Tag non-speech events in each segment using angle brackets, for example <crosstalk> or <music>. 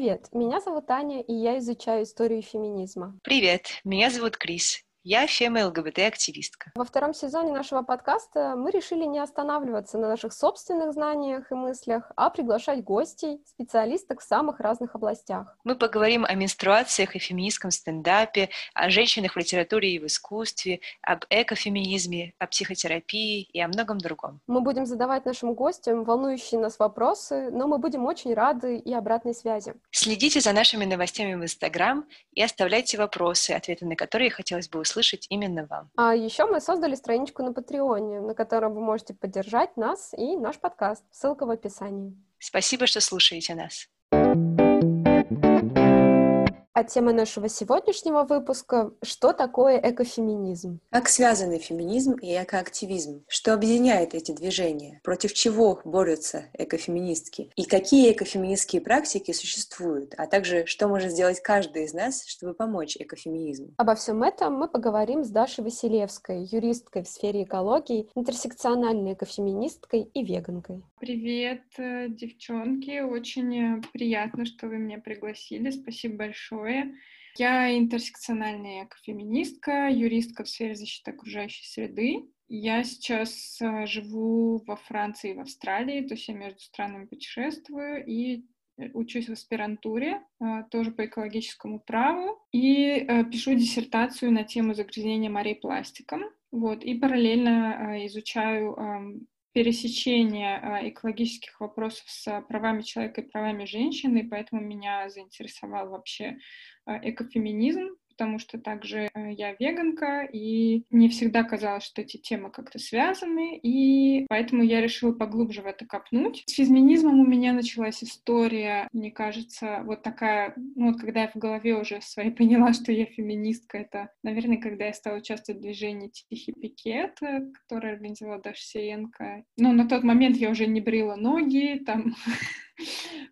Привет, меня зовут Аня, и я изучаю историю феминизма. Привет, меня зовут Крис. Я фема-ЛГБТ-активистка. Во втором сезоне нашего подкаста мы решили не останавливаться на наших собственных знаниях и мыслях, а приглашать гостей, специалисток в самых разных областях. Мы поговорим о менструациях и феминистском стендапе, о женщинах в литературе и в искусстве, об экофеминизме, о психотерапии и о многом другом. Мы будем задавать нашим гостям волнующие нас вопросы, но мы будем очень рады и обратной связи. Следите за нашими новостями в Инстаграм и оставляйте вопросы, ответы на которые хотелось бы услышать услышать именно вам. А еще мы создали страничку на Патреоне, на которой вы можете поддержать нас и наш подкаст. Ссылка в описании. Спасибо, что слушаете нас. А тема нашего сегодняшнего выпуска — что такое экофеминизм? Как связаны феминизм и экоактивизм? Что объединяет эти движения? Против чего борются экофеминистки? И какие экофеминистские практики существуют? А также, что может сделать каждый из нас, чтобы помочь экофеминизму? Обо всем этом мы поговорим с Дашей Василевской, юристкой в сфере экологии, интерсекциональной экофеминисткой и веганкой. Привет, э, девчонки. Очень приятно, что вы меня пригласили. Спасибо большое такое. Я интерсекциональная экофеминистка, юристка в сфере защиты окружающей среды. Я сейчас э, живу во Франции и в Австралии, то есть я между странами путешествую и э, учусь в аспирантуре, э, тоже по экологическому праву, и пишу диссертацию на тему загрязнения морей пластиком. Вот, и параллельно изучаю пересечение а, экологических вопросов с правами человека и правами женщины, и поэтому меня заинтересовал вообще а, экофеминизм, потому что также э, я веганка, и не всегда казалось, что эти темы как-то связаны, и поэтому я решила поглубже в это копнуть. С феминизмом у меня началась история, мне кажется, вот такая, ну вот когда я в голове уже своей <laughs> поняла, что я феминистка, это, наверное, когда я стала участвовать в движении «Тихий пикет», э, которое организовала Даша Сиенко. Но на тот момент я уже не брила ноги, там <laughs>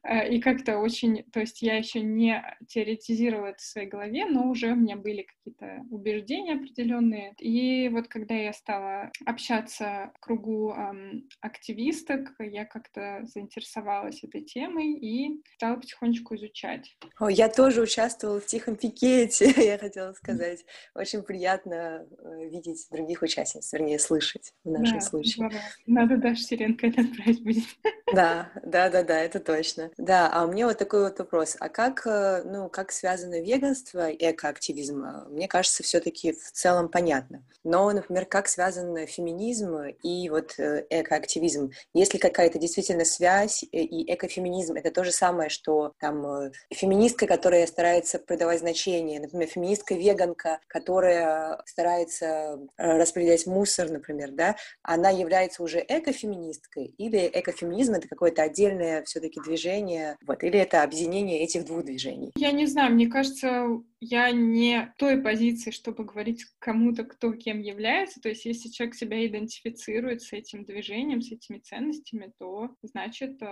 Э, и как-то очень, то есть я еще не теоретизировала это в своей голове, но уже меня были какие-то убеждения определенные. И вот когда я стала общаться в кругу эм, активисток, я как-то заинтересовалась этой темой и стала потихонечку изучать. О, я тоже участвовала в тихом пикете, <laughs> я хотела сказать. Очень приятно э, видеть других участниц, вернее, слышать в нашем да, случае. Надо даже Сиренко это отправить будет. <laughs> Да, да, да, да, это точно. Да, а у меня вот такой вот вопрос. А как, э, ну, как связано веганство и экоактивизм? Мне кажется, все-таки в целом понятно. Но, например, как связан феминизм и вот э, экоактивизм? Есть ли какая-то действительно связь? Э, и экофеминизм — это то же самое, что там феминистка, которая старается придавать значение, например, феминистка-веганка, которая старается распределять мусор, например, да, она является уже экофеминисткой или экофеминизм — это какое-то отдельное все-таки движение, вот, или это объединение этих двух движений? Я не знаю, мне кажется, я не той позиции, чтобы говорить кому-то, кто кем является. То есть, если человек себя идентифицирует с этим движением, с этими ценностями, то значит э,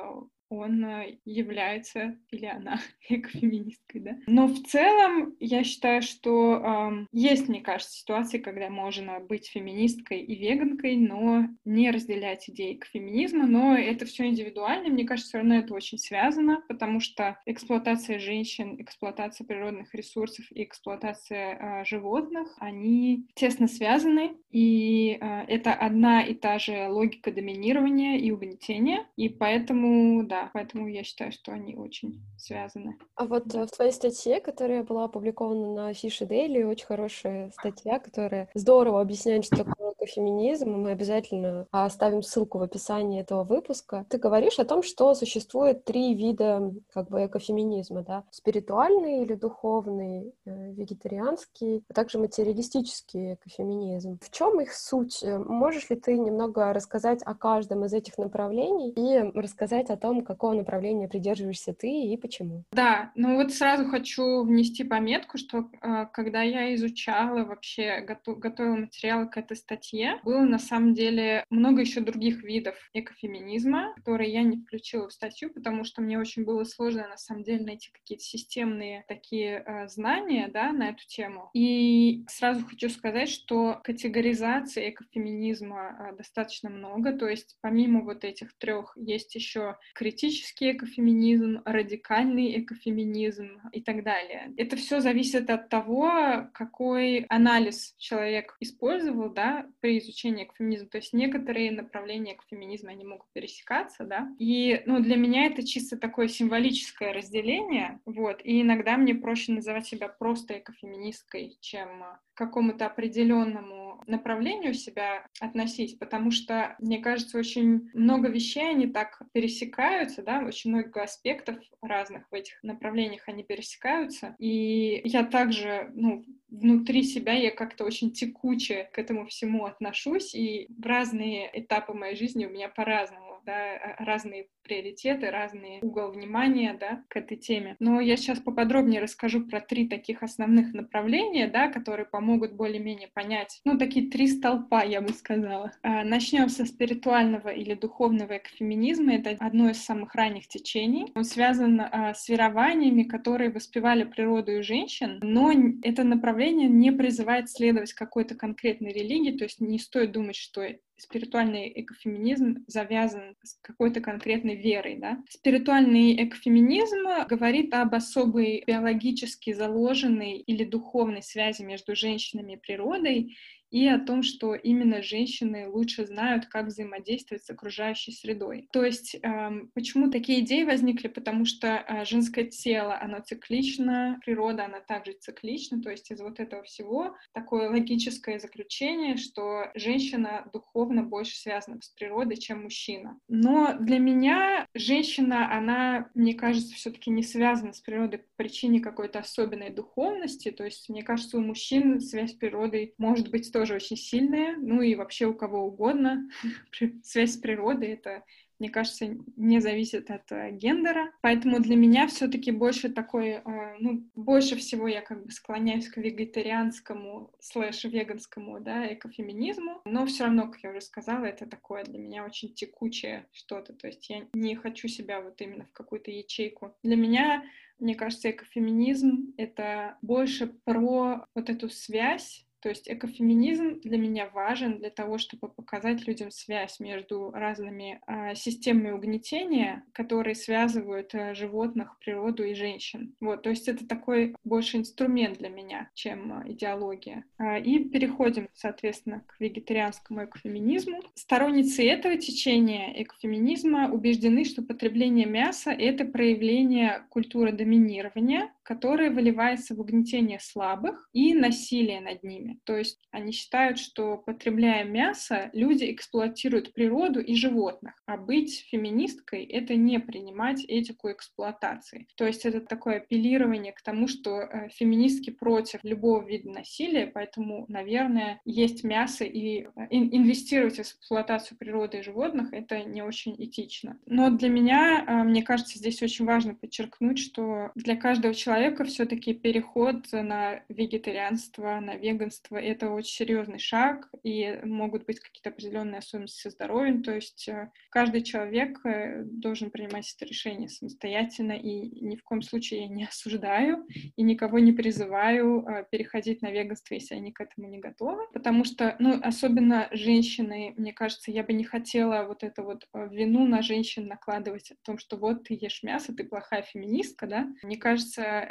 он э, является или она <laughs> экофеминисткой, да. Но в целом я считаю, что эм, есть, мне кажется, ситуации, когда можно быть феминисткой и веганкой, но не разделять идеи к феминизму, но это все индивидуально. Мне кажется, все равно это очень связано, потому что эксплуатация женщин, эксплуатация природных ресурсов и эксплуатация э, животных, они тесно связаны, и э, это одна и та же логика доминирования и угнетения, и поэтому, да, да, поэтому я считаю, что они очень связаны. А вот да. Э, в твоей статье, которая была опубликована на Фише Дейли, очень хорошая статья, которая здорово объясняет, что такое и мы обязательно оставим ссылку в описании этого выпуска. Ты говоришь о том, что существует три вида как бы экофеминизма, да? Спиритуальный или духовный, э, вегетарианский, а также материалистический экофеминизм. В чем их суть? Э, можешь ли ты немного рассказать о каждом из этих направлений и рассказать о том, какого направления придерживаешься ты и почему? Да, ну вот сразу хочу внести пометку, что э, когда я изучала вообще, готов, готовила материалы к этой статье, статье было на самом деле много еще других видов экофеминизма, которые я не включила в статью, потому что мне очень было сложно на самом деле найти какие-то системные такие э, знания да, на эту тему. И сразу хочу сказать, что категоризации экофеминизма э, достаточно много, то есть помимо вот этих трех есть еще критический экофеминизм, радикальный экофеминизм и так далее. Это все зависит от того, какой анализ человек использовал, да, при изучении экофеминизма. То есть некоторые направления экофеминизма, они могут пересекаться, да. И, ну, для меня это чисто такое символическое разделение, вот. И иногда мне проще называть себя просто экофеминисткой, чем какому-то определенному направлению себя относить, потому что, мне кажется, очень много вещей, они так пересекаются, да, очень много аспектов разных в этих направлениях, они пересекаются, и я также, ну, внутри себя я как-то очень текуче к этому всему отношусь, и в разные этапы моей жизни у меня по-разному, да, разные приоритеты, разный угол внимания, да, к этой теме. Но я сейчас поподробнее расскажу про три таких основных направления, да, которые помогут более-менее понять, ну, такие три столпа, я бы сказала. А, начнем со спиритуального или духовного экофеминизма. Это одно из самых ранних течений. Он связан а, с верованиями, которые воспевали природу и женщин, но это направление не призывает следовать какой-то конкретной религии, то есть не стоит думать, что спиритуальный экофеминизм завязан с какой-то конкретной верой. Да? Спиритуальный экофеминизм говорит об особой биологически заложенной или духовной связи между женщинами и природой и о том, что именно женщины лучше знают, как взаимодействовать с окружающей средой. То есть эм, почему такие идеи возникли? Потому что э, женское тело, оно циклично, природа, она также циклична, то есть из вот этого всего такое логическое заключение, что женщина духовно больше связана с природой, чем мужчина. Но для меня женщина, она, мне кажется, все-таки не связана с природой по причине какой-то особенной духовности, то есть мне кажется, у мужчин связь с природой может быть тоже очень сильные, ну и вообще у кого угодно. <laughs> Связь с природой — это мне кажется, не зависит от э, гендера. Поэтому для меня все-таки больше такой, э, ну, больше всего я как бы склоняюсь к вегетарианскому слэш веганскому, да, экофеминизму. Но все равно, как я уже сказала, это такое для меня очень текучее что-то. То есть я не хочу себя вот именно в какую-то ячейку. Для меня мне кажется, экофеминизм — это больше про вот эту связь то есть экофеминизм для меня важен для того, чтобы показать людям связь между разными э, системами угнетения, которые связывают э, животных, природу и женщин. Вот, то есть это такой больше инструмент для меня, чем э, идеология. Э, и переходим, соответственно, к вегетарианскому экофеминизму. Сторонницы этого течения экофеминизма убеждены, что потребление мяса — это проявление культуры доминирования, которое выливается в угнетение слабых и насилие над ними. То есть они считают, что потребляя мясо, люди эксплуатируют природу и животных. А быть феминисткой — это не принимать этику эксплуатации. То есть это такое апеллирование к тому, что э, феминистки против любого вида насилия, поэтому, наверное, есть мясо и э, инвестировать в эксплуатацию природы и животных — это не очень этично. Но для меня, э, мне кажется, здесь очень важно подчеркнуть, что для каждого человека все-таки переход на вегетарианство, на веганство это очень серьезный шаг, и могут быть какие-то определенные особенности со здоровьем, то есть э, каждый человек э, должен принимать это решение самостоятельно, и ни в коем случае я не осуждаю и никого не призываю э, переходить на веганство, если они к этому не готовы, потому что, ну, особенно женщины, мне кажется, я бы не хотела вот это вот вину на женщин накладывать о том, что вот ты ешь мясо, ты плохая феминистка, да, мне кажется,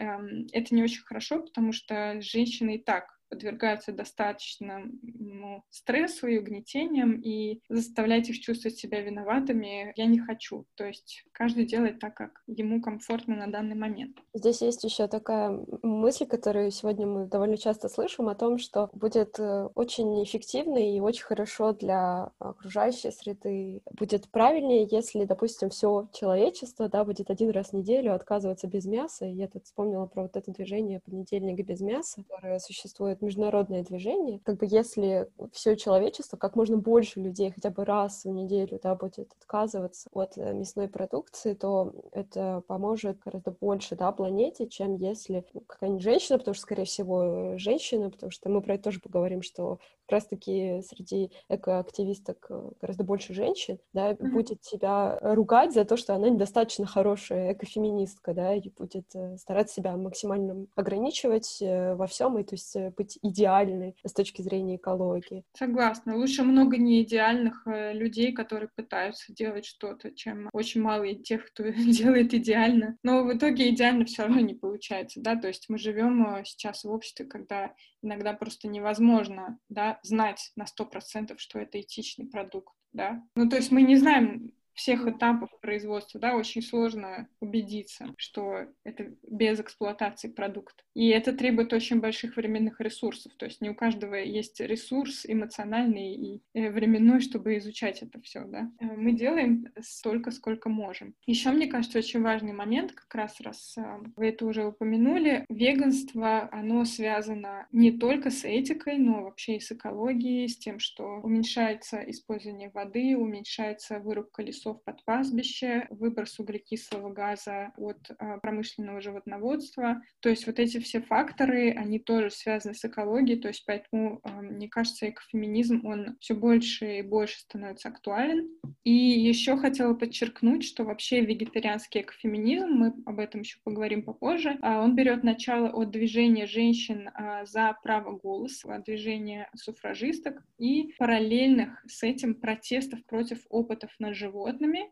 это не очень хорошо, потому что женщины и так подвергаются достаточному стрессу и угнетениям, и заставлять их чувствовать себя виноватыми я не хочу. То есть каждый делает так, как ему комфортно на данный момент. Здесь есть еще такая мысль, которую сегодня мы довольно часто слышим, о том, что будет э, очень эффективно и очень хорошо для окружающей среды, будет правильнее, если, допустим, все человечество да, будет один раз в неделю отказываться без мяса. Я тут вспомнила про вот это движение «Понедельник без мяса», которое существует это международное движение. Как бы если все человечество, как можно больше людей хотя бы раз в неделю, да, будет отказываться от э, мясной продукции, то это поможет гораздо больше, да, планете, чем если какая-нибудь женщина, потому что, скорее всего, женщина, потому что мы про это тоже поговорим, что как раз-таки среди экоактивисток э, гораздо больше женщин, да, mm-hmm. будет себя ругать за то, что она недостаточно хорошая экофеминистка, да, и будет э, стараться себя максимально ограничивать э, во всем, и то есть быть идеальной с точки зрения экологии. Согласна. Лучше много неидеальных людей, которые пытаются делать что-то, чем очень мало тех, кто <laughs> делает идеально. Но в итоге идеально все равно не получается, да, то есть мы живем сейчас в обществе, когда иногда просто невозможно, да, знать на сто процентов, что это этичный продукт, да. Ну, то есть мы не знаем всех этапов производства, да, очень сложно убедиться, что это без эксплуатации продукт. И это требует очень больших временных ресурсов. То есть не у каждого есть ресурс эмоциональный и э, временной, чтобы изучать это все, да. Э, мы делаем столько, сколько можем. Еще, мне кажется, очень важный момент, как раз раз э, вы это уже упомянули, веганство, оно связано не только с этикой, но вообще и с экологией, с тем, что уменьшается использование воды, уменьшается вырубка лесов под пастбище, выброс углекислого газа от а, промышленного животноводства. То есть вот эти все факторы, они тоже связаны с экологией, то есть поэтому, а, мне кажется, экофеминизм, он все больше и больше становится актуален. И еще хотела подчеркнуть, что вообще вегетарианский экофеминизм, мы об этом еще поговорим попозже, а, он берет начало от движения женщин за право голоса, от движения суфражисток и параллельных с этим протестов против опытов на животных, животными,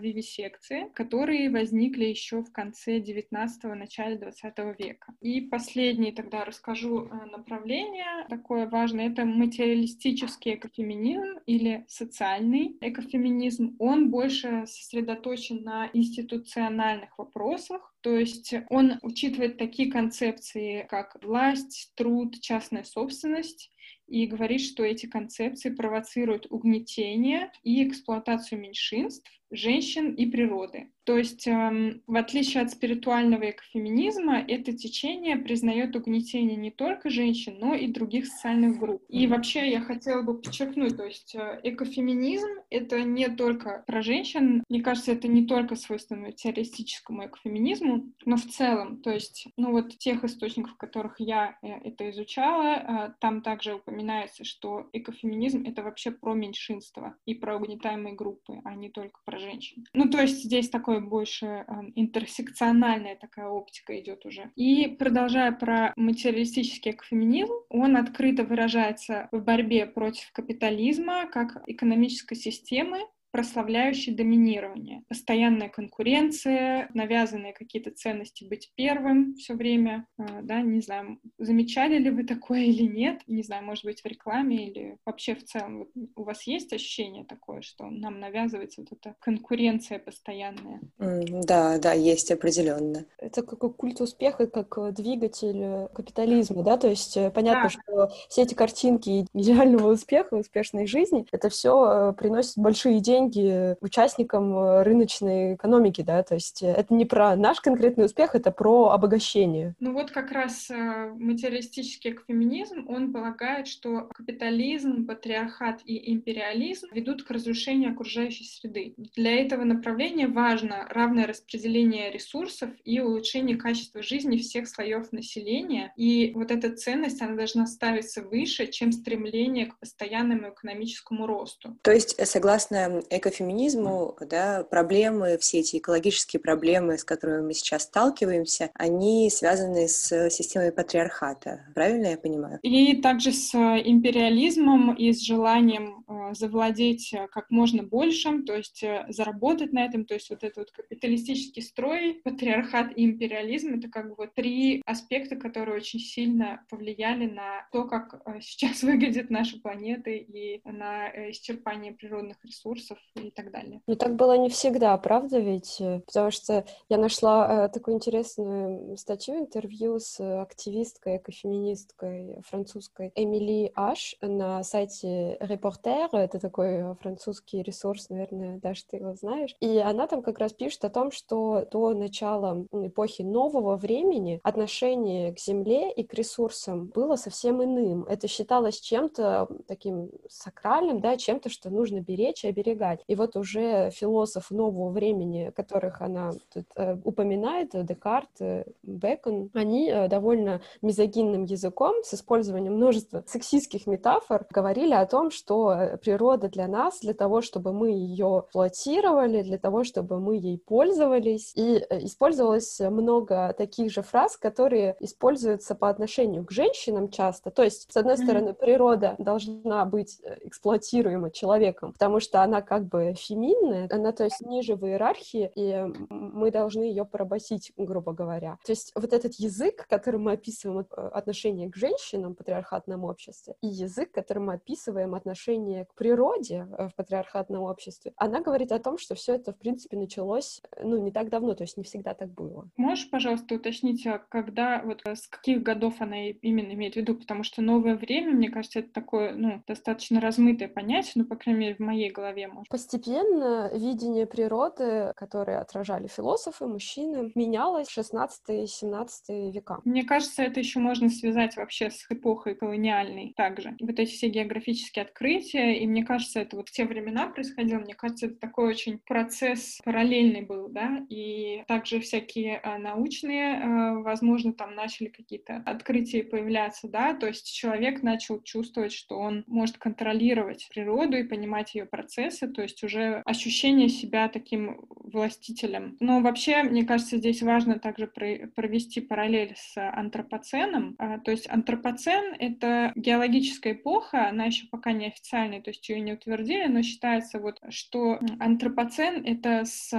вивисекции, которые возникли еще в конце 19-го, начале 20 века. И последнее тогда расскажу э, направление такое важное. Это материалистический экофеминизм или социальный экофеминизм. Он больше сосредоточен на институциональных вопросах, то есть он учитывает такие концепции, как власть, труд, частная собственность, и говорит, что эти концепции провоцируют угнетение и эксплуатацию меньшинств, женщин и природы. То есть, эм, в отличие от спиритуального экофеминизма, это течение признает угнетение не только женщин, но и других социальных групп. И вообще я хотела бы подчеркнуть, то есть э, экофеминизм — это не только про женщин, мне кажется, это не только свойственно террористическому экофеминизму, но в целом, то есть, ну вот тех источников, в которых я э, это изучала, э, там также упоминается, что экофеминизм — это вообще про меньшинство и про угнетаемые группы, а не только про женщин. Ну, то есть здесь такой больше э, интерсекциональная такая оптика идет уже. И продолжая про материалистический экофеминизм, он открыто выражается в борьбе против капитализма как экономической системы, прославляющий доминирование. Постоянная конкуренция, навязанные какие-то ценности быть первым все время. А, да, не знаю, замечали ли вы такое или нет. Не знаю, может быть, в рекламе или вообще в целом. Вот у вас есть ощущение такое, что нам навязывается вот эта конкуренция постоянная? да, да, есть определенно. Это как культ успеха, как э, двигатель э, капитализма, да, то есть э, понятно, да. что все эти картинки идеального успеха, успешной жизни, это все приносит большие деньги деньги участникам э, рыночной экономики, да, то есть э, это не про наш конкретный успех, это про обогащение. Ну вот как раз э, материалистический феминизм, он полагает, что капитализм, патриархат и империализм ведут к разрушению окружающей среды. Для этого направления важно равное распределение ресурсов и улучшение качества жизни всех слоев населения. И вот эта ценность, она должна ставиться выше, чем стремление к постоянному экономическому росту. То есть, согласно экофеминизму, да, проблемы, все эти экологические проблемы, с которыми мы сейчас сталкиваемся, они связаны с системой патриархата. Правильно я понимаю? И также с империализмом и с желанием э, завладеть э, как можно большим, то есть э, заработать на этом, то есть вот этот вот капиталистический строй, патриархат и империализм — это как бы три аспекта, которые очень сильно повлияли на то, как <laughs> сейчас выглядит наша планета и на исчерпание природных ресурсов и так далее. Но так было не всегда, правда ведь? Потому что я нашла э, такую интересную статью, интервью с активисткой, экофеминисткой французской Эмили Аш на сайте Репортер, это такой французский ресурс, наверное, даже ты его знаешь. И она там как раз пишет о том, что до начала эпохи нового времени отношение к земле и к ресурсам было совсем иным. Это считалось чем-то таким сакральным, да, чем-то, что нужно беречь и оберегать. И вот уже философ нового времени, которых она тут э, упоминает, Декарт, э, Бекон, они э, довольно мизогинным языком с использованием множества сексистских метафор говорили о том, что э, природа для нас, для того, чтобы мы ее эксплуатировали, для того, чтобы мы ей пользовались. И э, использовалось много таких же фраз, которые используются по отношению к женщинам часто. То есть, с одной mm-hmm. стороны, природа должна быть э, эксплуатируема человеком, потому что она как бы феминная, она, то есть, ниже в иерархии, и мы должны ее поработить, грубо говоря. То есть, вот этот язык, которым мы описываем отношение к женщинам в патриархатном обществе, и язык, которым мы описываем отношение к природе э, в патриархатном обществе, она говорит о том, что все это, в принципе, началось, э, ну, не так давно, то есть не всегда так было. Можешь, пожалуйста, уточнить, а когда, вот э, с каких годов она именно имеет в виду? Потому что новое время, мне кажется, это такое, ну, достаточно размытое понятие, ну, по крайней мере, в моей голове, может. Постепенно видение природы, которое отражали философы, мужчины, менялось в 16-17 века. Мне кажется, это еще можно связать вообще с эпохой колониальной также. Вот эти все географические открытия, и мне кажется, это вот в те времена происходило, мне кажется, это такой очень процесс параллельный был, да, и также всякие а, научные, а, возможно, там начали какие-то открытия появляться, да, то есть человек начал чувствовать, что он может контролировать природу и понимать ее процессы, то есть уже ощущение себя таким властителем. Но вообще, мне кажется, здесь важно также провести параллель с антропоценом, а, то есть антропоцен — это геологическая эпоха, она еще пока не официальная, то есть ее не утвердили, но считается вот, что антропоцен — это с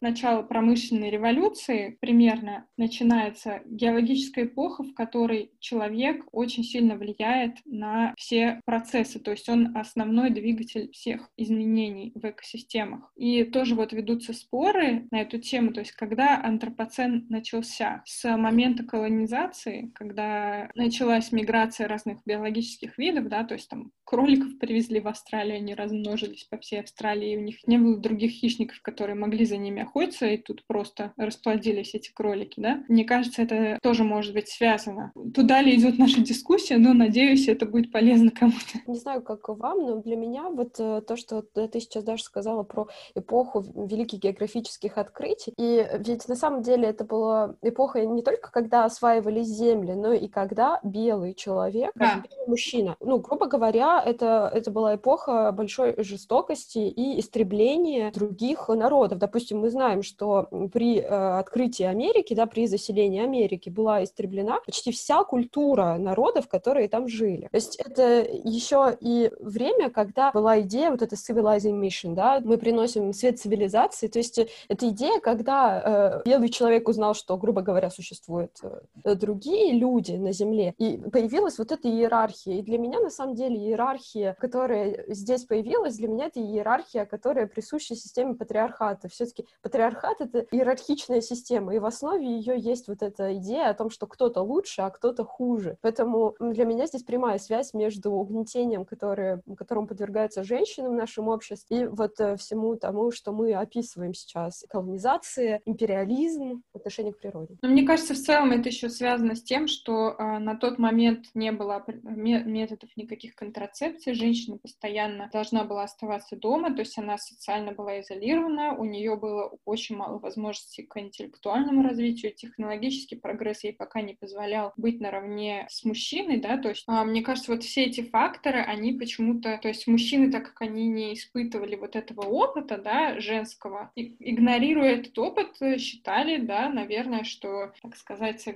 начала промышленной революции примерно начинается геологическая эпоха, в которой человек очень сильно влияет на все процессы, то есть он основной двигатель всех изменений в экосистемах. И тоже вот ведутся споры на эту тему, то есть когда антропоцен начался? С момента колонизации, когда началась миграция разных биологических видов, да, то есть там кроликов привезли в Австралию, они размножились по всей Австралии, у них не было других хищников, которые могли за ними охотиться, и тут просто расплодились эти кролики, да. Мне кажется, это тоже может быть связано. Туда ли идет наша дискуссия, но надеюсь, это будет полезно кому-то. Не знаю, как вам, но для меня вот э, то, что ты сейчас даже сказала про эпоху великих географических открытий, и ведь на самом деле это была эпоха не только когда осваивались земли, но и когда белый человек, да. белый мужчина, ну, грубо говоря, это, это была эпоха большой жестокости и истребления других народов. Допустим, мы знаем, что при э, открытии Америки, да, при заселении Америки была истреблена почти вся культура народов, которые там жили. То есть это еще и время, когда была идея вот эта civilizing mission, да, мы приносим свет цивилизации, то есть это идея, когда э, белый человек узнал, что, грубо говоря, существуют э, другие люди на Земле, и появилась вот эта иерархия. И для меня, на самом деле, иерархия, которая здесь появилась, для меня это иерархия, которая присуща системе патриархата. Все-таки патриархат — это иерархичная система, и в основе ее есть вот эта идея о том, что кто-то лучше, а кто-то хуже. Поэтому для меня здесь прямая связь между угнетением, которое, которому подвергаются женщины в нашем обществе, и вот э, всему тому, что мы описываем сейчас. Колонизация, империализм, отношение к природе. Но мне кажется, в целом это еще связано с тем, что э, на тот момент не было методов никаких контрацепции, женщина постоянно должна была оставаться дома, то есть она социально была изолирована, у нее было очень мало возможностей к интеллектуальному развитию, технологический прогресс ей пока не позволял быть наравне с мужчиной, да, то есть э, мне кажется, вот все эти факторы, они почему-то, то есть мужчины, так как они не испытывали вот этого опыта, да, женского, игнорируя этот опыт, считали, да, наверное, что, так сказать,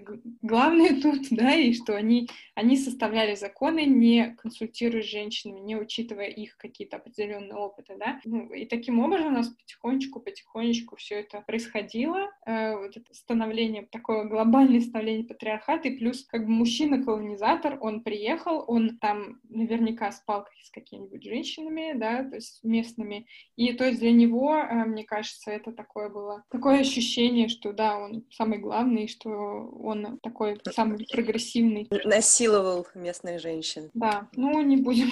главное <laughs> тут, да, и что они, они составляли законы, не консультируясь с женщинами, не учитывая их какие-то определенные опыты, да. Ну, и таким образом у нас потихонечку, потихонечку все это происходило, э, вот это становление, такое глобальное становление патриархата, и плюс как бы мужчина-колонизатор, он приехал, он там наверняка спал с какими-нибудь женщинами, да, то есть местными, и то есть для него, э, мне кажется, это такое было, такое ощущение, что да, он самый главный, что он такой самый прогрессивный. Насиловал местных женщин. Да, ну не будем.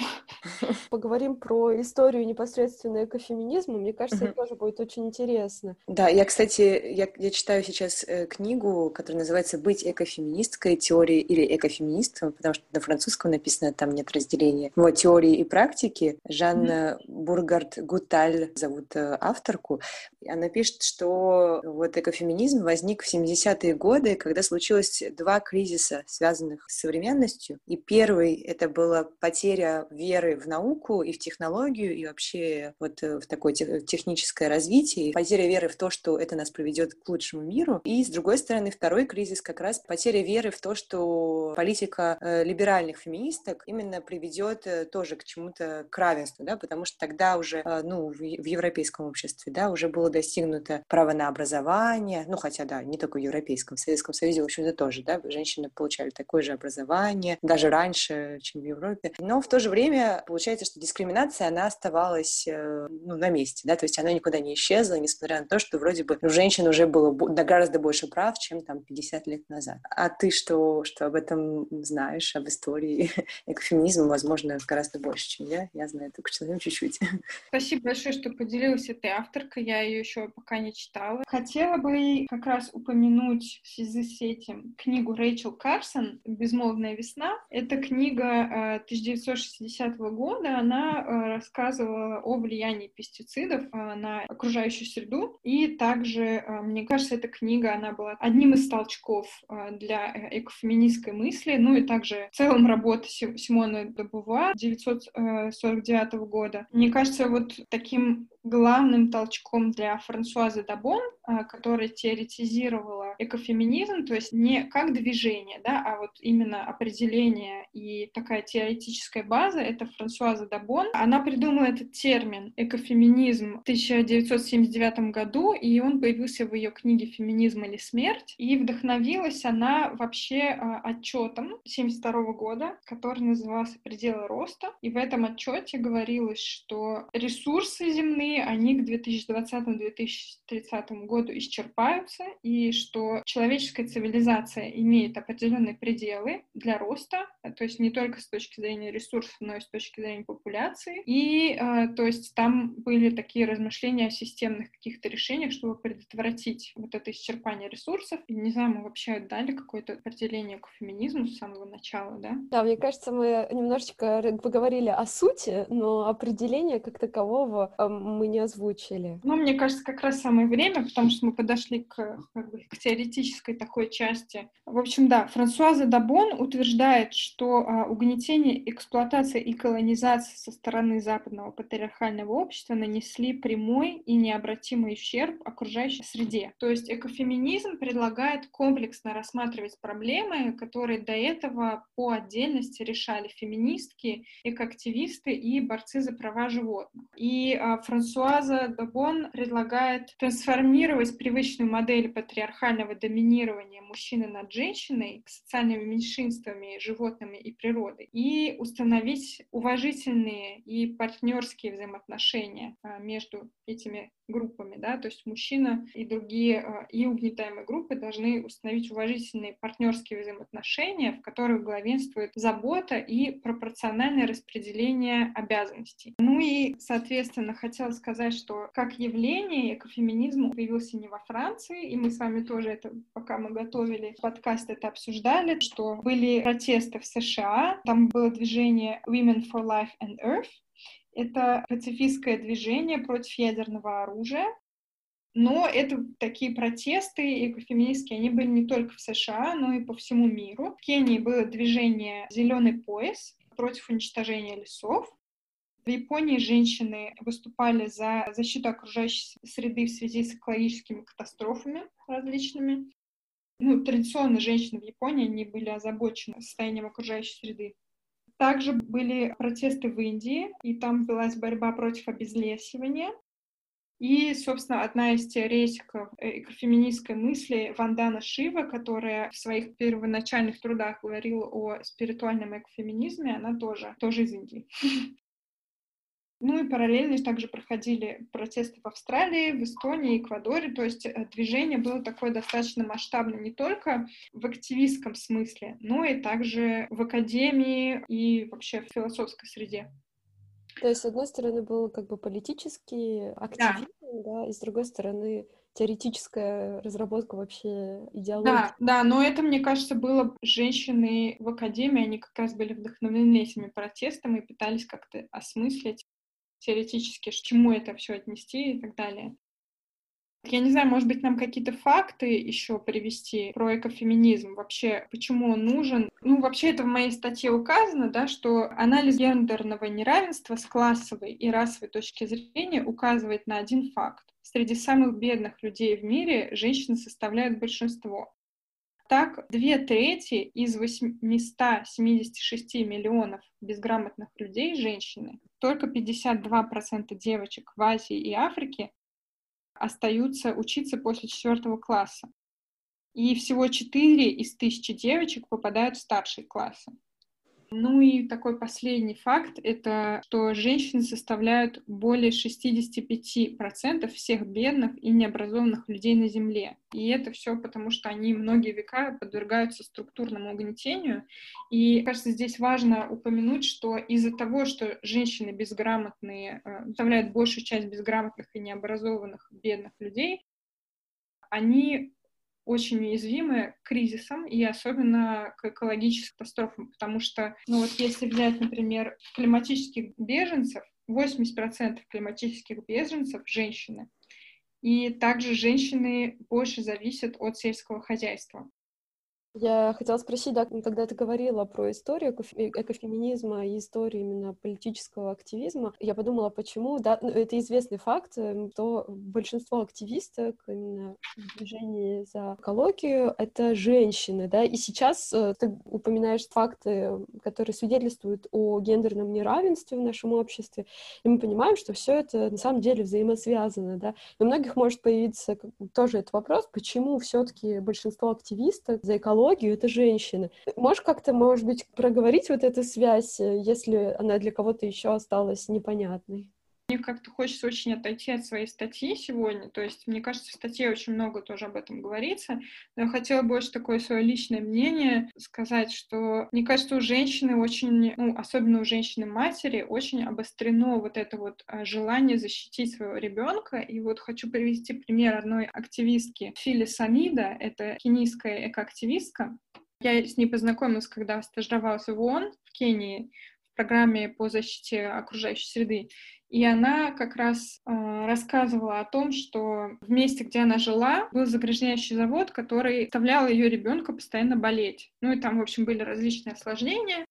<laughs> поговорим про историю непосредственно экофеминизма. Мне кажется, это тоже будет очень интересно. Да, я, кстати, я, я читаю сейчас э, книгу, которая называется «Быть экофеминисткой. Теории или экофеминистом», потому что на французском написано, там нет разделения. Вот «Теории и практики». Жанна uh-huh. Бургард Гуталь зовут э, авторку. Она пишет, что вот экофеминизм возник в 70-е годы, когда случилось два кризиса, связанных с современностью. И первый — это была потеря веры в науку и в технологию, и вообще вот э, в такое техническое развитие, потеря веры в то, что это нас приведет к лучшему миру. И, с другой стороны, второй кризис как раз потеря веры в то, что политика э, либеральных феминисток именно приведет э, тоже к чему-то, к равенству, да, потому что тогда уже, ну, в европейском обществе, да, уже было достигнуто право на образование, ну, хотя, да, не только в Европейском, в Советском Союзе, в общем-то, тоже, да, женщины получали такое же образование, даже раньше, чем в Европе. Но в то же время получается, что дискриминация, она оставалась э, ну, на месте, да, то есть она никуда не исчезла, несмотря на то, что вроде бы у женщин уже было гораздо больше прав, чем там 50 лет назад. А ты что, что об этом знаешь, об истории <laughs> экофеминизма, возможно, гораздо больше, чем я. Я знаю только совсем чуть-чуть. <laughs> Спасибо большое, что поделилась этой авторкой. Я ее еще пока не читала. Хотела бы как раз упомянуть в связи с этим книгу Рэйчел Карсон «Безмолвная весна». Это книга 1960 э, года. Она э, рассказывала о влиянии пестицидов э, на окружающую среду. И также, мне кажется, эта книга, она была одним из толчков для экофеминистской мысли. Ну и также в целом работа Симона Добува 1949 года. Мне кажется, вот таким главным толчком для Франсуазы Дабон, а, которая теоретизировала экофеминизм, то есть не как движение, да, а вот именно определение и такая теоретическая база, это Франсуаза Дабон. Она придумала этот термин экофеминизм в 1979 году, и он появился в ее книге «Феминизм или смерть», и вдохновилась она вообще а, отчетом 1972 года, который назывался «Пределы роста», и в этом отчете говорилось, что ресурсы земные они к 2020-2030 году исчерпаются, и что человеческая цивилизация имеет определенные пределы для роста, то есть не только с точки зрения ресурсов, но и с точки зрения популяции. И э, то есть там были такие размышления о системных каких-то решениях, чтобы предотвратить вот это исчерпание ресурсов. И не знаю, мы вообще дали какое-то определение к феминизму с самого начала, да? Да, мне кажется, мы немножечко поговорили о сути, но определение как такового мы мы не озвучили. Ну, мне кажется, как раз самое время, потому что мы подошли к, как бы, к теоретической такой части. В общем, да, Франсуаза Дабон утверждает, что а, угнетение, эксплуатация и колонизация со стороны западного патриархального общества нанесли прямой и необратимый ущерб окружающей среде. То есть экофеминизм предлагает комплексно рассматривать проблемы, которые до этого по отдельности решали феминистки, экоактивисты и борцы за права животных. И а, Франсуаза Франсуаза Дабон предлагает трансформировать привычную модель патриархального доминирования мужчины над женщиной, социальными меньшинствами, животными и природой, и установить уважительные и партнерские взаимоотношения а, между этими группами, да, то есть мужчина и другие а, и угнетаемые группы должны установить уважительные партнерские взаимоотношения, в которых главенствует забота и пропорциональное распределение обязанностей. Ну и, соответственно, хотела сказать, что как явление экофеминизм появился не во Франции, и мы с вами тоже это, пока мы готовили подкаст, это обсуждали, что были протесты в США, там было движение Women for Life and Earth, это пацифистское движение против ядерного оружия, но это такие протесты экофеминистские, они были не только в США, но и по всему миру. В Кении было движение «Зеленый пояс» против уничтожения лесов. В Японии женщины выступали за защиту окружающей среды в связи с экологическими катастрофами различными. Ну, традиционно женщины в Японии, они были озабочены состоянием окружающей среды. Также были протесты в Индии, и там велась борьба против обезлесивания. И, собственно, одна из теоретиков э, экофеминистской мысли Вандана Шива, которая в своих первоначальных трудах говорила о спиритуальном экофеминизме, она тоже, тоже из Индии. <laughs> Ну и параллельно также проходили протесты в Австралии, в Эстонии, Эквадоре. То есть э, движение было такое достаточно масштабное не только в активистском смысле, но и также в академии и вообще в философской среде. То есть, с одной стороны, был как бы политический активизм, да, да и с другой стороны, теоретическая разработка вообще идеологии. Да, да, но это, мне кажется, было женщины в академии, они как раз были вдохновлены этими протестами и пытались как-то осмыслить теоретически, к чему это все отнести и так далее. Я не знаю, может быть, нам какие-то факты еще привести про экофеминизм, вообще, почему он нужен. Ну, вообще, это в моей статье указано, да, что анализ гендерного неравенства с классовой и расовой точки зрения указывает на один факт. Среди самых бедных людей в мире женщины составляют большинство. Так, две трети из 876 миллионов безграмотных людей — женщины. Только 52% девочек в Азии и Африке остаются учиться после четвертого класса. И всего 4 из тысячи девочек попадают в старшие классы. Ну и такой последний факт — это что женщины составляют более 65% всех бедных и необразованных людей на Земле. И это все потому, что они многие века подвергаются структурному угнетению. И, кажется, здесь важно упомянуть, что из-за того, что женщины безграмотные э, составляют большую часть безграмотных и необразованных бедных людей, они очень уязвимы к кризисам и особенно к экологическим катастрофам, потому что, ну вот если взять, например, климатических беженцев, 80% климатических беженцев — женщины. И также женщины больше зависят от сельского хозяйства. Я хотела спросить, да, когда ты говорила про историю э, экофеминизма и историю именно политического активизма, я подумала, почему, да, ну, это известный факт, что большинство активисток именно в движении за экологию — это женщины, да, и сейчас э, ты упоминаешь факты, которые свидетельствуют о гендерном неравенстве в нашем обществе, и мы понимаем, что все это на самом деле взаимосвязано, да, и у многих может появиться тоже этот вопрос, почему все-таки большинство активисток за экологию психологию, это женщины. Можешь как-то, может быть, проговорить вот эту связь, э, если она для кого-то еще осталась непонятной? Мне как-то хочется очень отойти от своей статьи сегодня. То есть, мне кажется, в статье очень много тоже об этом говорится. Но я хотела больше такое свое личное мнение сказать, что мне кажется, у женщины очень, ну, особенно у женщины-матери, очень обострено вот это вот а, желание защитить своего ребенка. И вот хочу привести пример одной активистки Фили Самида, это кенийская экоактивистка. Я с ней познакомилась, когда стажировалась в ООН в Кении программе по защите окружающей среды. И она как раз э, рассказывала о том, что в месте, где она жила, был загрязняющий завод, который заставлял ее ребенка постоянно болеть. Ну и там, в общем, были различные осложнения.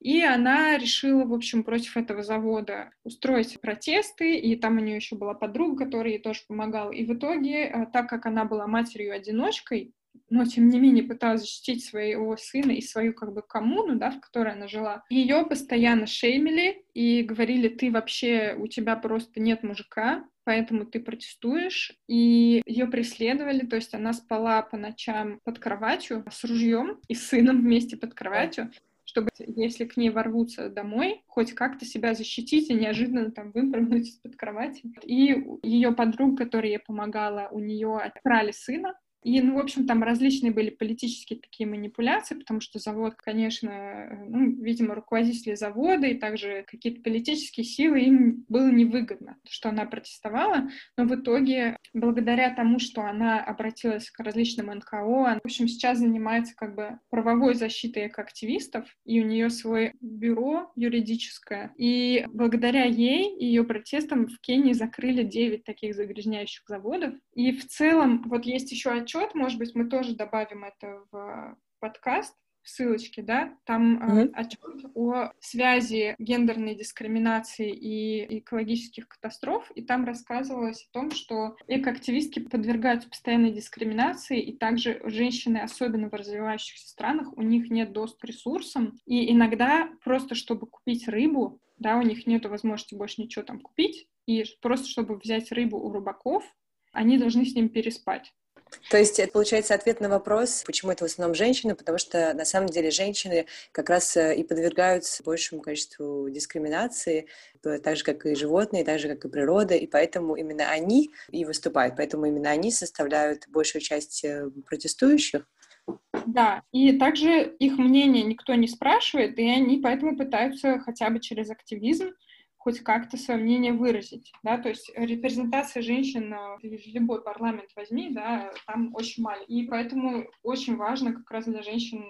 И она решила, в общем, против этого завода устроить протесты, и там у нее еще была подруга, которая ей тоже помогала. И в итоге, э, так как она была матерью-одиночкой, но тем не менее пыталась защитить своего сына и свою как бы коммуну, да, в которой она жила. Ее постоянно шеймили и говорили, ты вообще, у тебя просто нет мужика, поэтому ты протестуешь, и ее преследовали, то есть она спала по ночам под кроватью с ружьем и сыном вместе под кроватью, чтобы, если к ней ворвутся домой, хоть как-то себя защитить и неожиданно там выпрыгнуть из-под кровати. И ее подруга, которая ей помогала, у нее отправили сына, и, ну, в общем, там различные были политические такие манипуляции, потому что завод, конечно, э, ну, видимо, руководители завода и также какие-то политические силы, им было невыгодно, что она протестовала, но в итоге, благодаря тому, что она обратилась к различным НКО, она, в общем, сейчас занимается как бы правовой защитой экоактивистов, и у нее свое бюро юридическое, и благодаря ей и ее протестам в Кении закрыли 9 таких загрязняющих заводов, и в целом, вот есть еще отчет, может быть, мы тоже добавим это в подкаст, ссылочки, да, там mm-hmm. отчет о связи гендерной дискриминации и экологических катастроф, и там рассказывалось о том, что экоактивистки подвергаются постоянной дискриминации, и также женщины, особенно в развивающихся странах, у них нет доступа к ресурсам, и иногда просто чтобы купить рыбу, да, у них нет возможности больше ничего там купить, и просто чтобы взять рыбу у рыбаков, они должны с ним переспать. То есть это получается ответ на вопрос, почему это в основном женщины, потому что на самом деле женщины как раз э, и подвергаются большему количеству дискриминации, так же, как и животные, так же, как и природа, и поэтому именно они и выступают, поэтому именно они составляют большую часть э, протестующих. Да, и также их мнение никто не спрашивает, и они поэтому пытаются хотя бы через активизм хоть как-то свое мнение выразить, да, то есть репрезентация женщин в любой парламент возьми, да, там очень маленькая, и поэтому очень важно как раз для женщин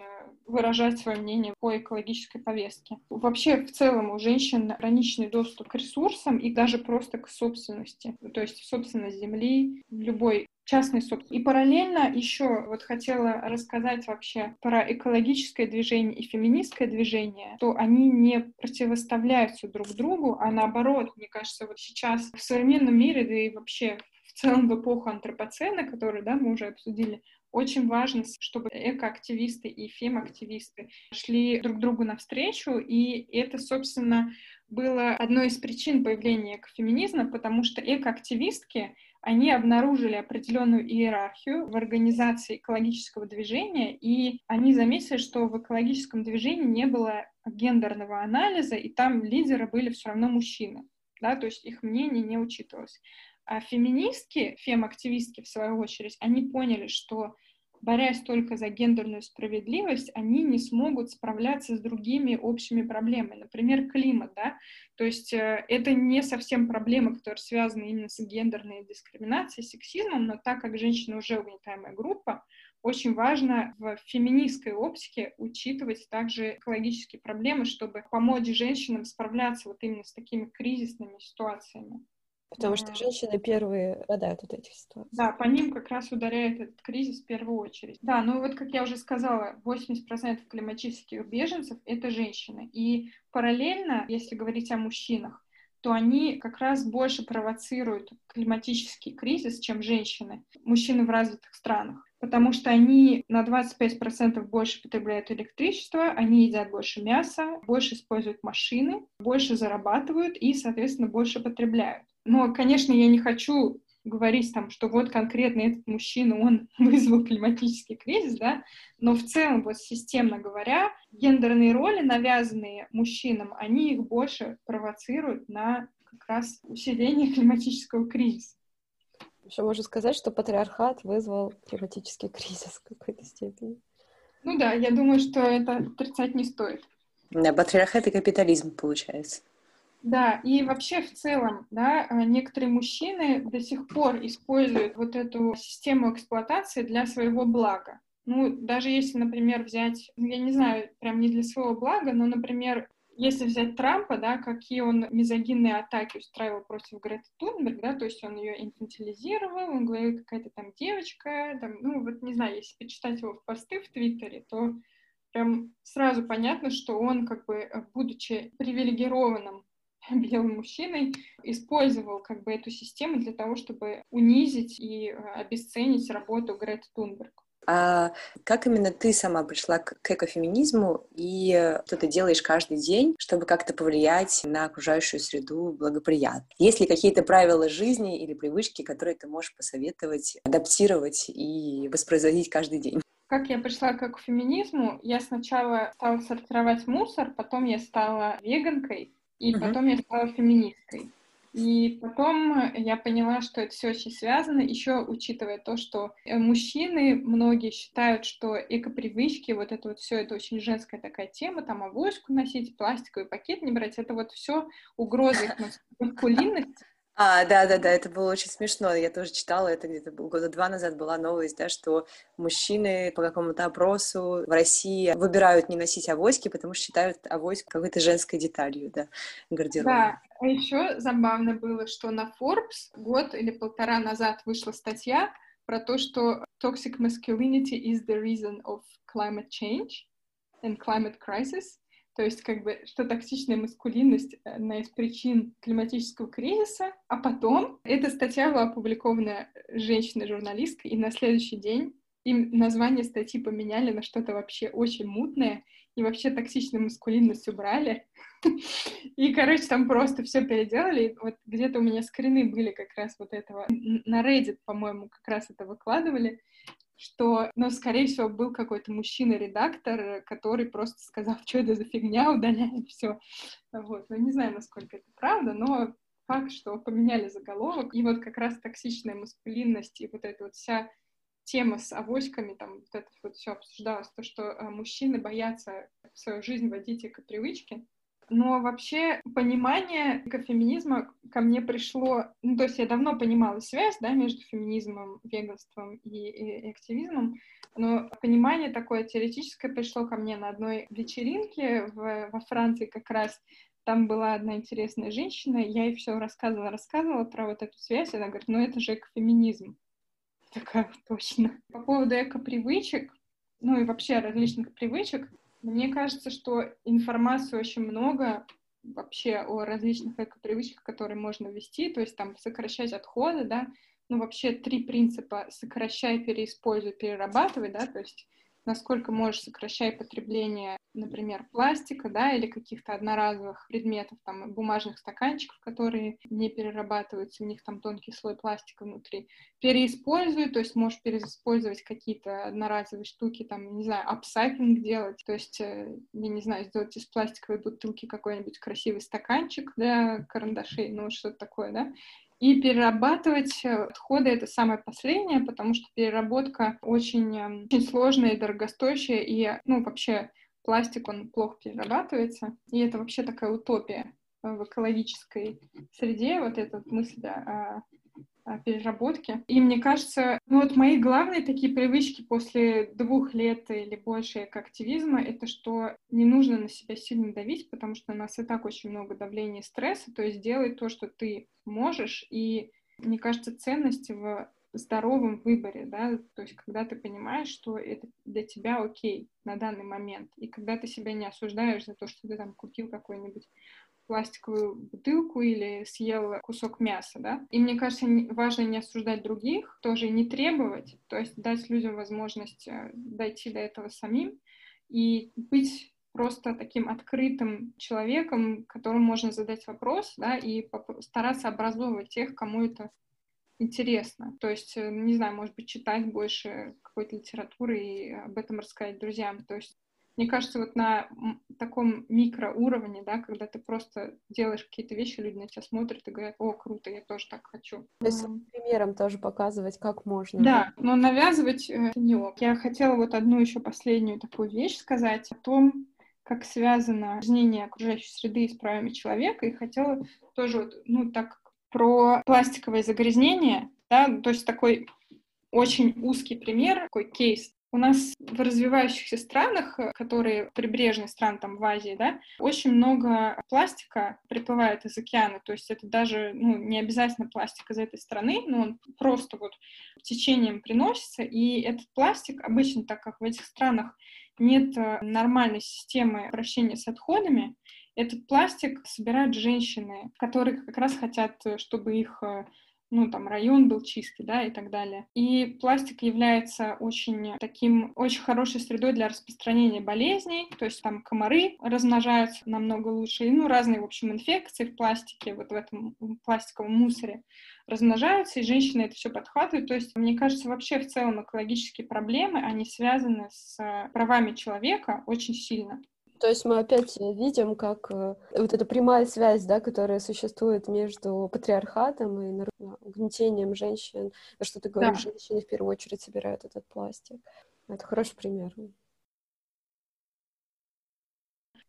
выражать свое мнение по экологической повестке. Вообще, в целом, у женщин ограниченный доступ к ресурсам и даже просто к собственности, то есть собственность земли, любой частной собственности. И параллельно еще вот хотела рассказать вообще про экологическое движение и феминистское движение, то они не противоставляются друг другу, а наоборот, мне кажется, вот сейчас в современном мире, да и вообще в целом в эпоху антропоцена, которую, да, мы уже обсудили, очень важно, чтобы экоактивисты и фем-активисты шли друг другу навстречу, и это, собственно, было одной из причин появления экофеминизма, потому что экоактивистки они обнаружили определенную иерархию в организации экологического движения, и они заметили, что в экологическом движении не было гендерного анализа, и там лидеры были все равно мужчины, да, то есть их мнение не учитывалось. А феминистки, фем-активистки, в свою очередь, они поняли, что борясь только за гендерную справедливость, они не смогут справляться с другими общими проблемами. Например, климат, да, то есть э, это не совсем проблема, которая связана именно с гендерной дискриминацией, сексизмом, но так как женщина уже угнетаемая группа, очень важно в феминистской оптике учитывать также экологические проблемы, чтобы помочь женщинам справляться вот именно с такими кризисными ситуациями. Потому что женщины первые страдают от этих ситуаций. Да, по ним как раз ударяет этот кризис в первую очередь. Да, ну вот, как я уже сказала, 80% климатических беженцев — это женщины. И параллельно, если говорить о мужчинах, то они как раз больше провоцируют климатический кризис, чем женщины, мужчины в развитых странах. Потому что они на 25% больше потребляют электричество, они едят больше мяса, больше используют машины, больше зарабатывают и, соответственно, больше потребляют. Но, конечно, я не хочу говорить там, что вот конкретно этот мужчина, он <laughs> вызвал климатический кризис, да, но в целом, вот системно говоря, гендерные роли, навязанные мужчинам, они их больше провоцируют на как раз усиление <laughs> климатического кризиса. Еще можно сказать, что патриархат вызвал климатический кризис в какой-то степени. Ну да, я думаю, что это отрицать не стоит. Да, патриархат и капитализм, получается. Да, и вообще в целом, да, э, некоторые мужчины до сих пор используют вот эту систему эксплуатации для своего блага. Ну, даже если, например, взять, ну, я не знаю, прям не для своего блага, но, например, если взять Трампа, да, какие он мизогинные атаки устраивал против Греты Тунберг, да, то есть он ее инфантилизировал, он говорил, какая-то там девочка, там, ну, вот не знаю, если почитать его посты в Твиттере, то прям сразу понятно, что он, как бы, будучи привилегированным белым мужчиной, использовал как бы эту систему для того, чтобы унизить и э, обесценить работу Греты Тунберг. А как именно ты сама пришла к, к экофеминизму и что ты делаешь каждый день, чтобы как-то повлиять на окружающую среду благоприятно? Есть ли какие-то правила жизни или привычки, которые ты можешь посоветовать, адаптировать и воспроизводить каждый день? Как я пришла к экофеминизму? Я сначала стала сортировать мусор, потом я стала веганкой, и uh-huh. потом я стала феминисткой. И потом я поняла, что это все очень связано, еще учитывая то, что э, мужчины, многие считают, что экопривычки, вот это вот все, это очень женская такая тема, там авоську носить, пластиковый пакет не брать, это вот все угрозы <laughs> маскулинности, а, да, да, да, это было очень смешно. Я тоже читала это где-то года два назад была новость, да, что мужчины по какому-то опросу в России выбирают не носить авоськи, потому что считают авоську какой-то женской деталью, да, гардероба. Да, а еще забавно было, что на Forbes год или полтора назад вышла статья про то, что toxic masculinity is the reason of climate change and climate crisis. То есть, как бы, что токсичная маскулинность — одна из причин климатического кризиса. А потом эта статья была опубликована женщиной-журналисткой, и на следующий день им название статьи поменяли на что-то вообще очень мутное, и вообще токсичную маскулинность убрали. <laughs> И, короче, там просто все переделали. Вот где-то у меня скрины были как раз вот этого. На Reddit, по-моему, как раз это выкладывали что, ну, скорее всего, был какой-то мужчина-редактор, который просто сказал, <laughs> что это за фигня, удаляем все. Вот. Ну, не знаю, насколько это правда, но факт, что поменяли заголовок, и вот как раз токсичная маскулинность и вот эта вот вся тема с авоськами, там вот это вот все обсуждалось, то, что э, мужчины боятся в свою жизнь водить эко-привычки, Но вообще понимание экофеминизма ко мне пришло... Ну, то есть я давно понимала связь, да, между феминизмом, веганством и, и, и активизмом, но понимание такое теоретическое пришло ко мне на одной вечеринке в, во Франции как раз. Там была одна интересная женщина, я ей все рассказывала, рассказывала про вот эту связь, она говорит, ну это же экофеминизм. Такая, точно. По поводу экопривычек, ну и вообще различных привычек, мне кажется, что информации очень много вообще о различных экопривычках, которые можно ввести, то есть там сокращать отходы, да, ну вообще три принципа сокращай, переиспользуй, перерабатывай, да, то есть насколько можешь сокращай потребление, например, пластика, да, или каких-то одноразовых предметов, там, бумажных стаканчиков, которые не перерабатываются, у них там тонкий слой пластика внутри. Переиспользуй, то есть можешь переиспользовать какие-то одноразовые штуки, там, не знаю, апсайклинг делать, то есть, э, я не знаю, сделать из пластиковой бутылки какой-нибудь красивый стаканчик для карандашей, ну, что-то такое, да, и перерабатывать э, отходы — это самое последнее, потому что переработка очень, эм, очень сложная и дорогостоящая, и, ну, вообще пластик, он плохо перерабатывается, и это вообще такая утопия в экологической среде, вот эта мысль о переработки. И мне кажется, ну вот мои главные такие привычки после двух лет или больше к активизма, это что не нужно на себя сильно давить, потому что у нас и так очень много давления и стресса, то есть делай то, что ты можешь, и мне кажется, ценность в здоровом выборе, да, то есть когда ты понимаешь, что это для тебя окей на данный момент, и когда ты себя не осуждаешь за то, что ты там купил какой-нибудь пластиковую бутылку или съел кусок мяса, да. И мне кажется, важно не осуждать других, тоже не требовать, то есть дать людям возможность э, дойти до этого самим и быть просто таким открытым человеком, которому можно задать вопрос, да, и стараться образовывать тех, кому это интересно. То есть, э, не знаю, может быть, читать больше какой-то литературы и об этом рассказать друзьям. То есть мне кажется, вот на таком микроуровне, да, когда ты просто делаешь какие-то вещи, люди на тебя смотрят и говорят, о, круто, я тоже так хочу. То есть примером тоже показывать, как можно. Да, но навязывать э, не ок. Я хотела вот одну еще последнюю такую вещь сказать о том, как связано изменение окружающей среды с правами человека, и хотела тоже вот, ну, так про пластиковое загрязнение, да, то есть такой очень узкий пример, такой кейс у нас в развивающихся странах, э, которые прибрежные страны, там в Азии, да, очень много пластика приплывает из океана, то есть это даже, ну, не обязательно пластик из этой страны, но он просто вот течением приносится, и этот пластик обычно, так как в этих странах нет э, нормальной системы обращения с отходами, этот пластик собирают женщины, которые как раз хотят, э, чтобы их ну, там, район был чистый, да, и так далее. И пластик является очень таким, очень хорошей средой для распространения болезней, то есть там комары размножаются намного лучше, и, ну, разные, в общем, инфекции в пластике, вот в этом пластиковом мусоре размножаются, и женщины это все подхватывают. То есть, мне кажется, вообще в целом экологические проблемы, они связаны с правами человека очень сильно. То есть мы опять видим, как э, вот эта прямая связь, да, которая существует между патриархатом и угнетением женщин, что ты говоришь, да. женщины в первую очередь собирают этот пластик. Это хороший пример.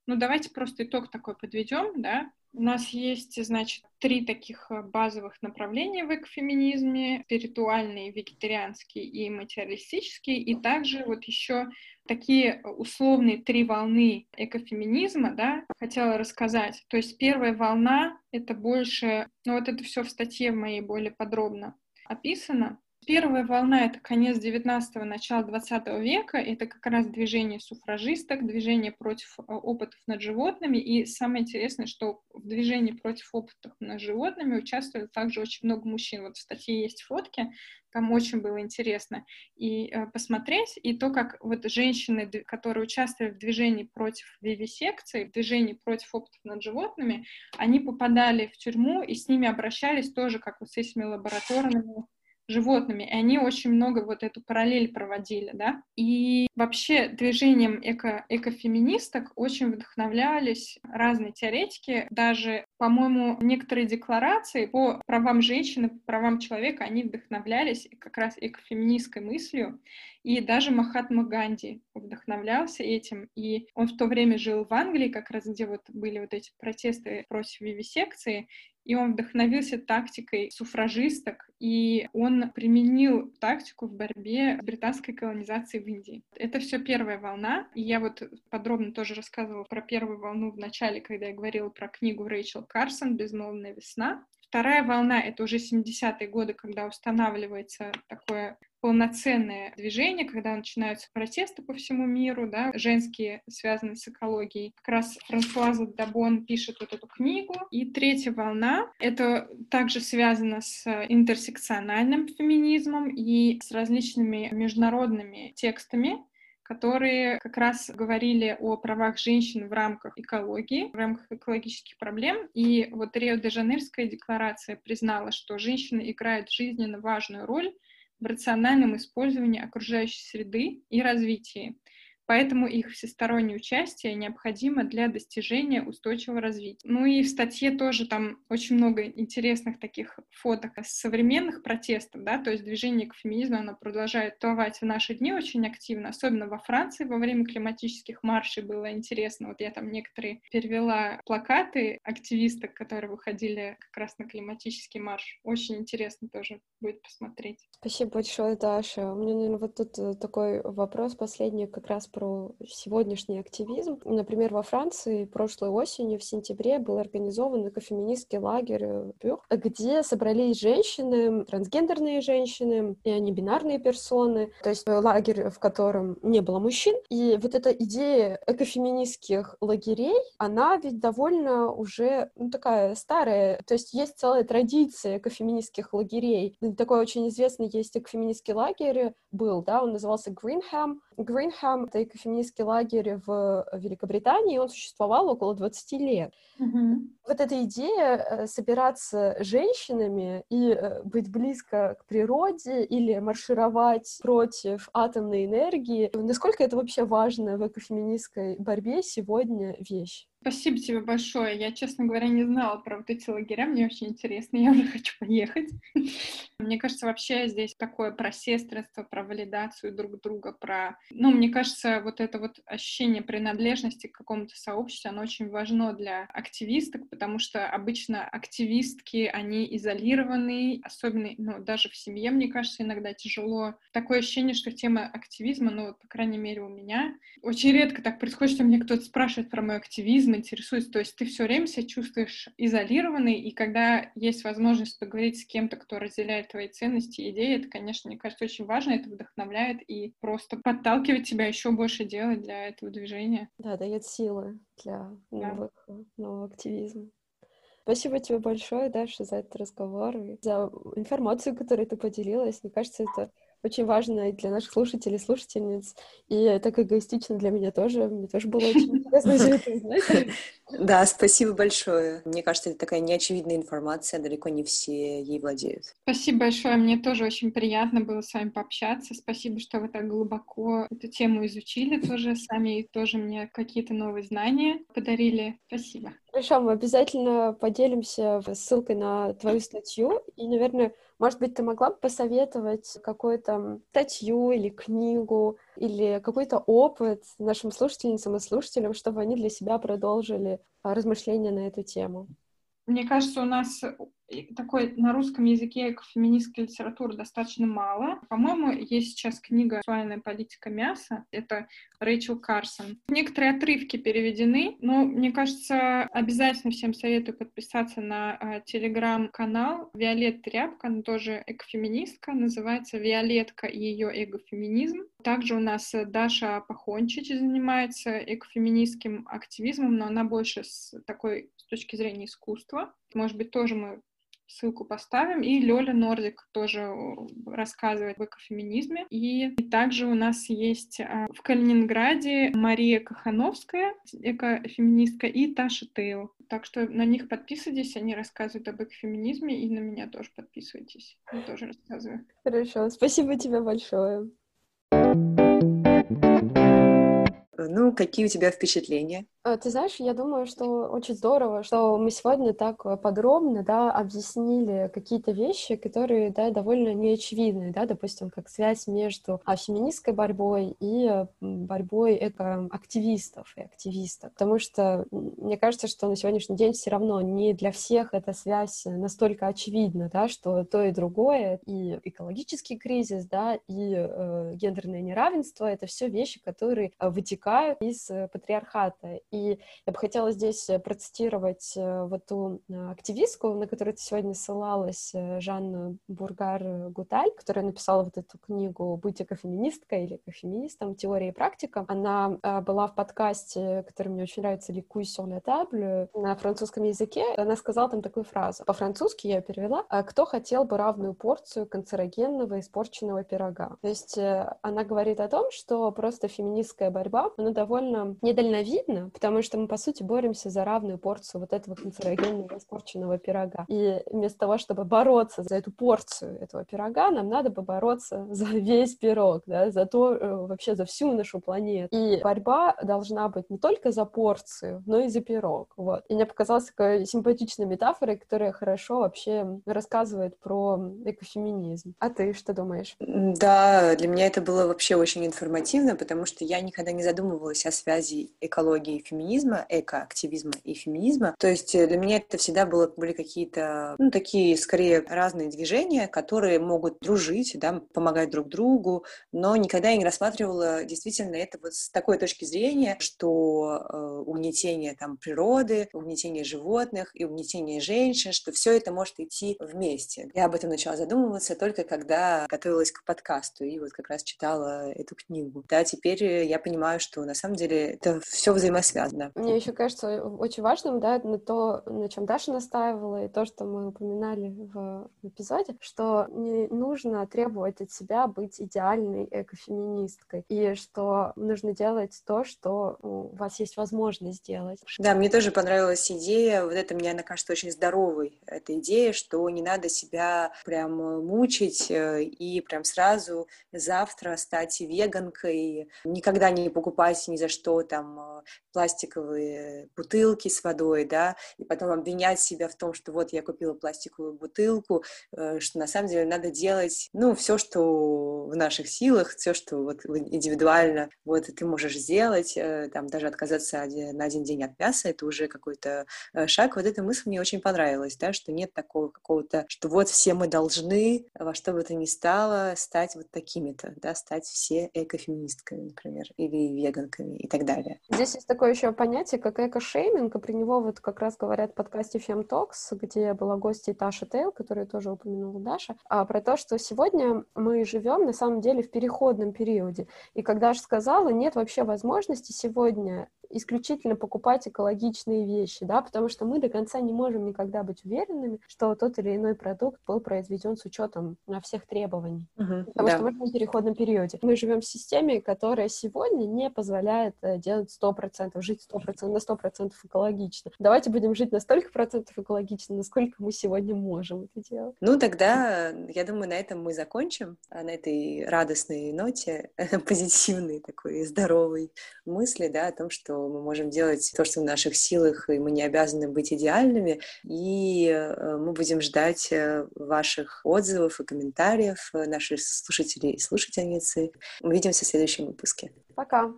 Ну, давайте просто итог такой подведем, да. У нас есть, значит, три таких э, базовых направления в экофеминизме. Спиритуальный, вегетарианский и материалистический. И также вот еще такие условные три волны экофеминизма, да, хотела рассказать. То есть первая волна — это больше, ну вот это все в статье моей более подробно описано. Первая волна — это конец 19-го, начало 20 века. Это как раз движение суфражисток, движение против э, опытов над животными. И самое интересное, что в движении против опытов над животными участвовали также очень много мужчин. Вот в статье есть фотки, там очень было интересно и э, посмотреть, и то, как вот женщины, которые участвовали в движении против вивисекции, в движении против опытов над животными, они попадали в тюрьму, и с ними обращались тоже, как вот с этими лабораторными животными, и они очень много вот эту параллель проводили, да, и вообще движением эко экофеминисток очень вдохновлялись разные теоретики, даже, по-моему, некоторые декларации по правам женщины, по правам человека, они вдохновлялись как раз экофеминистской мыслью, И даже Махатма Ганди вдохновлялся этим. И он в то время жил в Англии, как раз где вот были вот эти протесты против вивисекции и он вдохновился тактикой суфражисток, и он применил тактику в борьбе с британской колонизацией в Индии. Это все первая волна, и я вот подробно тоже рассказывала про первую волну в начале, когда я говорила про книгу Рэйчел Карсон «Безмолвная весна». Вторая волна — это уже 70-е годы, когда устанавливается такое полноценное движение, когда начинаются протесты по всему миру, да, женские, связанные с экологией. Как раз Франсуаза Дабон пишет вот эту книгу. И третья волна — это также связано с интерсекциональным феминизмом и с различными международными текстами, которые как раз говорили о правах женщин в рамках экологии, в рамках экологических проблем. И вот Рио-де-Жанейрская декларация признала, что женщины играют жизненно важную роль в рациональном использовании окружающей среды и развитии. Поэтому их всестороннее участие необходимо для достижения устойчивого развития. Ну и в статье тоже там очень много интересных таких фоток современных протестов, да, то есть движение к феминизму, оно продолжает существовать в наши дни очень активно, особенно во Франции во время климатических маршей было интересно. Вот я там некоторые перевела плакаты активисток, которые выходили как раз на климатический марш. Очень интересно тоже будет посмотреть. Спасибо большое, Даша. У меня, наверное, вот тут э, такой вопрос последний как раз про сегодняшний активизм. Например, во Франции прошлой осенью, в сентябре, был организован экофеминистский лагерь э, Бюр, где собрались женщины, трансгендерные женщины и небинарные персоны, то есть э, лагерь, в котором не было мужчин. И вот эта идея экофеминистских лагерей, она ведь довольно уже ну, такая старая, то есть есть целая традиция экофеминистских лагерей. Такой очень известный есть экофеминистский лагерь был, да, он назывался Greenham. Greenham — это экофеминистский лагерь в Великобритании, он существовал около 20 лет. Mm-hmm. Вот эта идея э, собираться женщинами и э, быть близко к природе или маршировать против атомной энергии, насколько это вообще важно в экофеминистской борьбе сегодня вещь? Спасибо тебе большое. Я, честно говоря, не знала про вот эти лагеря. Мне очень интересно. Я уже <laughs> хочу поехать. Мне кажется, вообще здесь такое про сестринство, про валидацию друг друга, про... Ну, мне кажется, вот это вот ощущение принадлежности к какому-то сообществу, оно очень важно для активисток, потому что обычно активистки, они изолированы, особенно, ну, даже в семье, мне кажется, иногда тяжело. Такое ощущение, что тема активизма, ну, по крайней мере, у меня, очень редко так происходит, что мне кто-то спрашивает про мой активизм, интересуюсь, то есть ты все время себя чувствуешь изолированный, и когда есть возможность поговорить с кем-то, кто разделяет твои ценности и идеи, это, конечно, мне кажется, очень важно, это вдохновляет и просто подталкивает тебя еще больше делать для этого движения. Да, дает силы для новых, да. нового активизма. Спасибо тебе большое, Даша, за этот разговор и за информацию, которой ты поделилась. Мне кажется, это очень важно и для наших слушателей, слушательниц, и так эгоистично для меня тоже. Мне тоже было очень интересно все это узнать. <laughs> Да, спасибо большое. Мне кажется, это такая неочевидная информация, далеко не все ей владеют. Спасибо большое, мне тоже очень приятно было с вами пообщаться. Спасибо, что вы так глубоко эту тему изучили тоже сами, и тоже мне какие-то новые знания подарили. Спасибо. Хорошо, мы обязательно поделимся ссылкой на твою статью, и, наверное, может быть, ты могла бы посоветовать какую-то статью или книгу, или какой-то опыт нашим слушательницам и слушателям, чтобы они для себя продолжили а, размышления на эту тему? Мне кажется, у нас такой на русском языке феминистской литературы достаточно мало. По-моему, есть сейчас книга «Сексуальная политика мяса». Это Рэйчел Карсон. Некоторые отрывки переведены, но, мне кажется, обязательно всем советую подписаться на э, телеграм-канал Виолетта Тряпка, она тоже экофеминистка, называется «Виолетка и ее эгофеминизм». Также у нас Даша Пахончич занимается экофеминистским активизмом, но она больше с такой с точки зрения искусства. Может быть, тоже мы ссылку поставим. И Лёля Нордик тоже рассказывает об экофеминизме. И, также у нас есть а, в Калининграде Мария Кахановская, экофеминистка, и Таша Тейл. Так что на них подписывайтесь, они рассказывают об экофеминизме, и на меня тоже подписывайтесь. Я тоже рассказываю. Хорошо, спасибо тебе большое. Ну, какие у тебя впечатления? А, ты знаешь, я думаю, что очень здорово, что мы сегодня так э, подробно, да, объяснили какие-то вещи, которые, да, довольно неочевидны, да, допустим, как связь между а, феминистской борьбой и борьбой экоактивистов и активисток. Потому что мне кажется, что на сегодняшний день все равно не для всех эта связь настолько очевидна, да, что то и другое, и экологический кризис, да, и э, гендерное неравенство — это все вещи, которые э, вытекают из э, патриархата. И я бы хотела здесь э, процитировать э, вот ту э, активистку, на которую ты сегодня ссылалась, Жанну Бургар-Гуталь, которая написала вот эту книгу «Быть экофеминисткой» или «Экофеминистом. Теория и практика». Она была в подкасте, который мне очень нравится, «Ликуй sur la table» на французском языке. Она сказала там такую фразу. По-французски я перевела. «Кто хотел бы равную порцию канцерогенного испорченного пирога?» То есть она говорит о том, что просто феминистская борьба, она довольно недальновидна, потому что мы, по сути, боремся за равную порцию вот этого канцерогенного испорченного пирога. И вместо того, чтобы бороться за эту порцию этого пирога, нам надо бы бороться <laughs> за весь пирог, да, за то, э, вообще за всю нашу планету. И борьба должна быть не только за порцию, но и за пирог, вот. И мне показалась такой симпатичной метафорой, которая хорошо вообще рассказывает про экофеминизм. А ты что думаешь? Да, для меня это было вообще очень информативно, потому что я никогда не задумывалась о связи экологии феминизма, экоактивизма и феминизма. То есть э, для меня это всегда было, были какие-то, ну, такие, скорее, разные движения, которые могут дружить, да, помогать друг другу, но никогда я не рассматривала действительно это вот с такой точки зрения, что э, угнетение там природы, угнетение животных и угнетение женщин, что все это может идти вместе. Я об этом начала задумываться только когда готовилась к подкасту и вот как раз читала эту книгу. Да, теперь я понимаю, что на самом деле это все взаимосвязано связано. Мне еще кажется очень важным, да, на то, на чем Даша настаивала, и то, что мы упоминали в эпизоде, что не нужно требовать от себя быть идеальной экофеминисткой, и что нужно делать то, что у вас есть возможность сделать. Да, мне тоже понравилась идея, вот это мне, она кажется, очень здоровой, эта идея, что не надо себя прям мучить э, и прям сразу завтра стать веганкой, никогда не покупать ни за что там э, пластиковые бутылки с водой, да, и потом обвинять себя в том, что вот я купила пластиковую бутылку, э, что на самом деле надо делать, ну, все, что в наших силах, все, что вот индивидуально, вот ты можешь сделать, э, там даже отказаться на один день от мяса, это уже какой-то э, шаг. Вот эта мысль мне очень понравилась, да, что нет такого какого-то, что вот все мы должны во что бы то ни стало стать вот такими-то, да, стать все экофеминистками, например, или веганками и так далее. Здесь есть такое еще понятие, как эко-шейминг, и про него вот как раз говорят в подкасте FemTalks, где была гостья Таша Тейл, которую тоже упомянула Даша, а, про то, что сегодня мы живем на самом деле в переходном периоде. И как Даша сказала, нет вообще возможности сегодня исключительно покупать экологичные вещи, да, потому что мы до конца не можем никогда быть уверенными, что тот или иной продукт был произведен с учетом на всех требований. Uh-huh, потому да. что мы живем в переходном периоде. Мы живем в системе, которая сегодня не позволяет э, делать 100%, жить 100%, на 100% экологично. Давайте будем жить на столько процентов экологично, насколько мы сегодня можем это делать. Ну, тогда, я думаю, на этом мы закончим, а на этой радостной ноте, <laughs> позитивной такой, здоровой мысли, да, о том, что мы можем делать то, что в наших силах, и мы не обязаны быть идеальными. И э, мы будем ждать э, ваших отзывов и комментариев, э, наших слушателей и слушательницы. Увидимся в следующем выпуске. Пока.